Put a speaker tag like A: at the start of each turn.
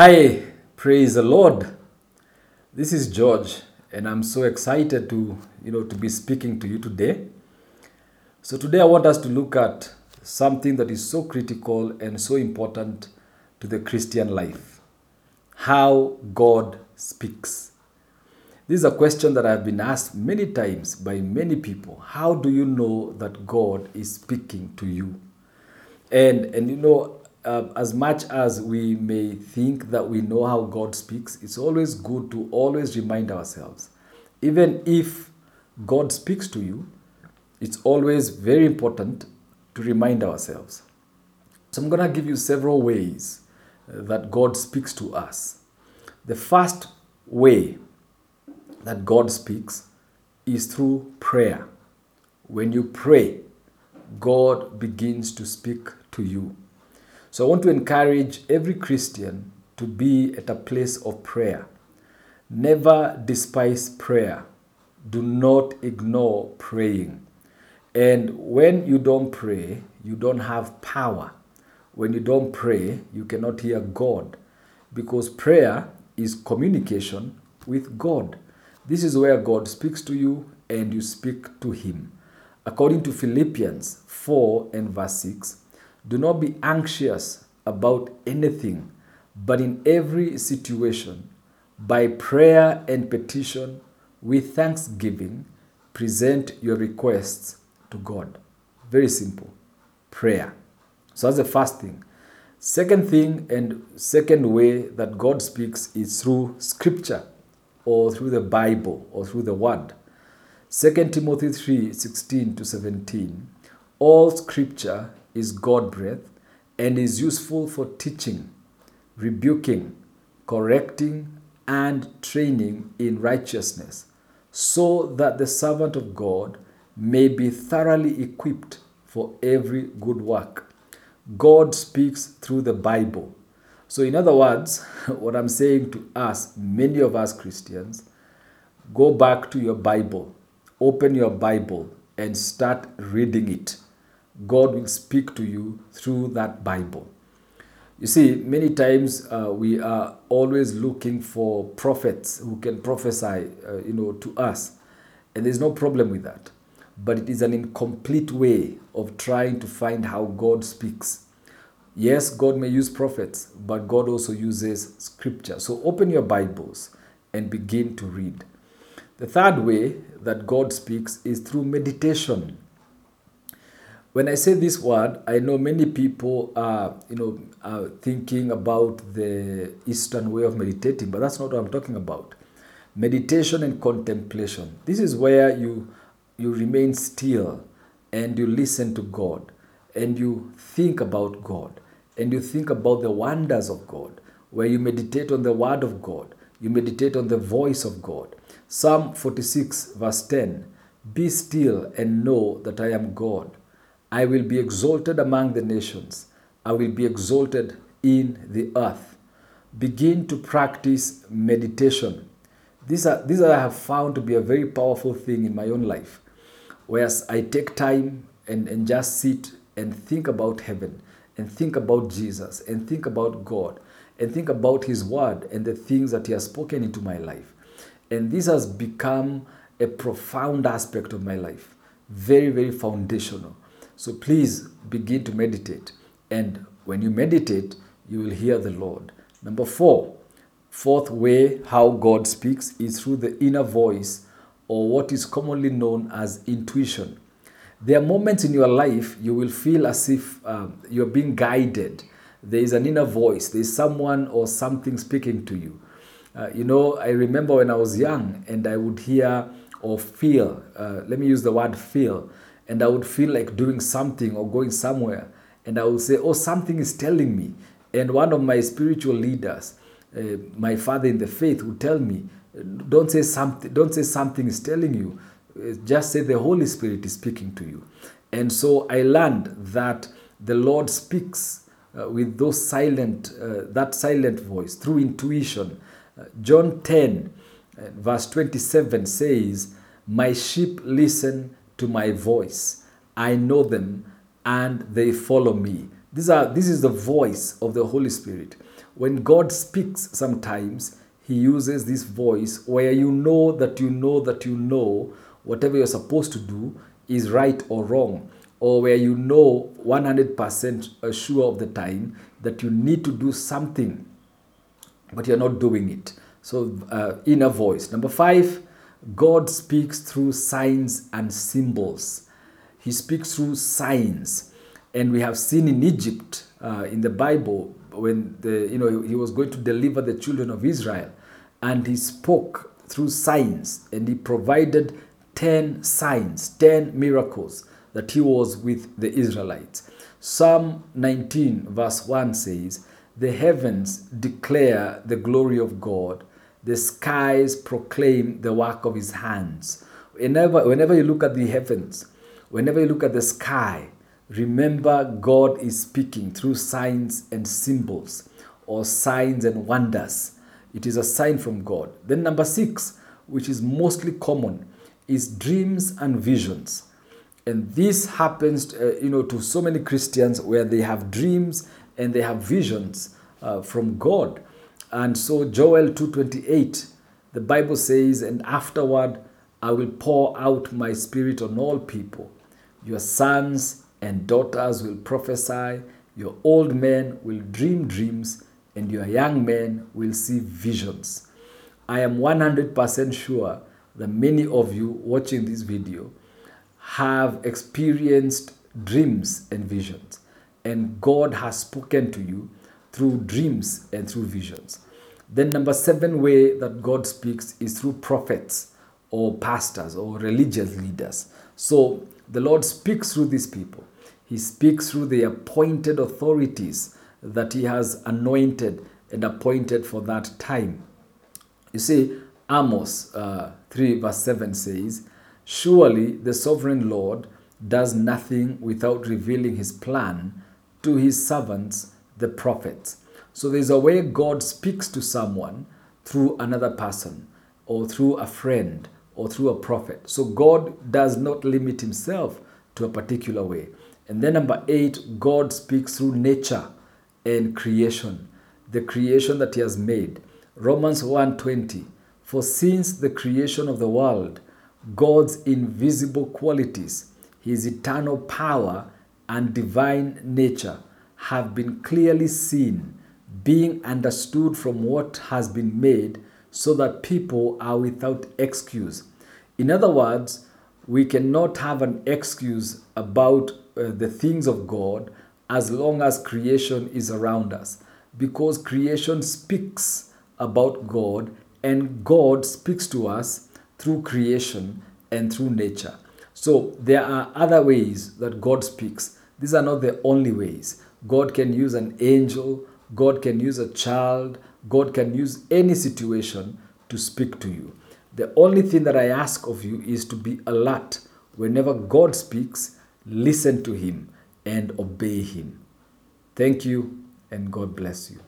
A: Hi, praise the Lord. This is George, and I'm so excited to you know to be speaking to you today. So today I want us to look at something that is so critical and so important to the Christian life. How God speaks. This is a question that I've been asked many times by many people. How do you know that God is speaking to you? And and you know, uh, as much as we may think that we know how God speaks, it's always good to always remind ourselves. Even if God speaks to you, it's always very important to remind ourselves. So I'm going to give you several ways uh, that God speaks to us. The first way that God speaks is through prayer. When you pray, God begins to speak to you. So I want to encourage every Christian to be at a place of prayer. Never despise prayer. Do not ignore praying. And when you don't pray, you don't have power. When you don't pray, you cannot hear God because prayer is communication with God. This is where God speaks to you and you speak to Him. According to Philippians 4 and verse 6, do not be anxious about anything, but in every situation, by prayer and petition, with thanksgiving, present your requests to God. Very simple. Prayer. So that's the first thing. Second thing and second way that God speaks is through scripture or through the Bible or through the word. 2 Timothy 3 16 to 17. All scripture is God breathed and is useful for teaching, rebuking, correcting, and training in righteousness, so that the servant of God may be thoroughly equipped for every good work. God speaks through the Bible. So, in other words, what I'm saying to us, many of us Christians, go back to your Bible, open your Bible, and start reading it. God will speak to you through that Bible. You see, many times uh, we are always looking for prophets who can prophesy, uh, you know, to us, and there's no problem with that. But it is an incomplete way of trying to find how God speaks. Yes, God may use prophets, but God also uses scripture. So open your Bibles and begin to read. The third way that God speaks is through meditation. When I say this word, I know many people are, you know, are thinking about the Eastern way of meditating, but that's not what I'm talking about. Meditation and contemplation. This is where you you remain still and you listen to God and you think about God and you think about the wonders of God, where you meditate on the word of God, you meditate on the voice of God. Psalm 46, verse 10 Be still and know that I am God. I will be exalted among the nations. I will be exalted in the earth. Begin to practice meditation. These are these I have found to be a very powerful thing in my own life. Whereas I take time and, and just sit and think about heaven and think about Jesus and think about God and think about His Word and the things that He has spoken into my life. And this has become a profound aspect of my life, very, very foundational. So please begin to meditate. And when you meditate, you will hear the Lord. Number four, fourth way how God speaks is through the inner voice or what is commonly known as intuition. There are moments in your life you will feel as if um, you're being guided. There is an inner voice, there's someone or something speaking to you. Uh, you know, I remember when I was young and I would hear or feel, uh, let me use the word feel, and I would feel like doing something or going somewhere. And I would say, Oh, something is telling me. And one of my spiritual leaders, uh, my father in the faith, would tell me, don't say something don't say something is telling you just say the holy spirit is speaking to you and so i learned that the lord speaks uh, with those silent uh, that silent voice through intuition john 10 verse 27 says my sheep listen to my voice i know them and they follow me These are, this is the voice of the Holy Spirit. When God speaks, sometimes He uses this voice where you know that you know that you know whatever you're supposed to do is right or wrong, or where you know 100% sure of the time that you need to do something, but you're not doing it. So, uh, inner voice. Number five, God speaks through signs and symbols. He speaks through signs. And we have seen in Egypt, uh, in the Bible, when the, you know, he was going to deliver the children of Israel, and he spoke through signs, and he provided 10 signs, 10 miracles that he was with the Israelites. Psalm 19, verse 1 says, The heavens declare the glory of God, the skies proclaim the work of his hands. Whenever, whenever you look at the heavens, whenever you look at the sky, remember God is speaking through signs and symbols or signs and wonders. It is a sign from God. Then, number six, which is mostly common, is dreams and visions. And this happens, uh, you know, to so many Christians where they have dreams and they have visions uh, from God. And so Joel 2:28, the Bible says, "And afterward I will pour out my spirit on all people. Your sons and daughters will prophesy, your old men will dream dreams, and your young men will see visions." I am 100% sure that many of you watching this video have experienced dreams and visions, and God has spoken to you through dreams and through visions. Then, number seven way that God speaks is through prophets or pastors or religious leaders. So, the Lord speaks through these people. He speaks through the appointed authorities that He has anointed and appointed for that time. You see, Amos uh, 3, verse 7 says, Surely the sovereign Lord does nothing without revealing his plan to his servants, the prophets. So there's a way God speaks to someone through another person, or through a friend, or through a prophet. So God does not limit himself to a particular way. And then number eight, God speaks through nature and creation, the creation that he has made. Romans 1:20 For since the creation of the world, God's invisible qualities, his eternal power and divine nature have been clearly seen, being understood from what has been made, so that people are without excuse. In other words, we cannot have an excuse about uh, the things of God as long as creation is around us, because creation speaks about God and God speaks to us through creation and through nature. So there are other ways that God speaks. These are not the only ways. God can use an angel, God can use a child, God can use any situation to speak to you. The only thing that I ask of you is to be alert. Whenever God speaks, listen to Him and obey Him. Thank you, and God bless you.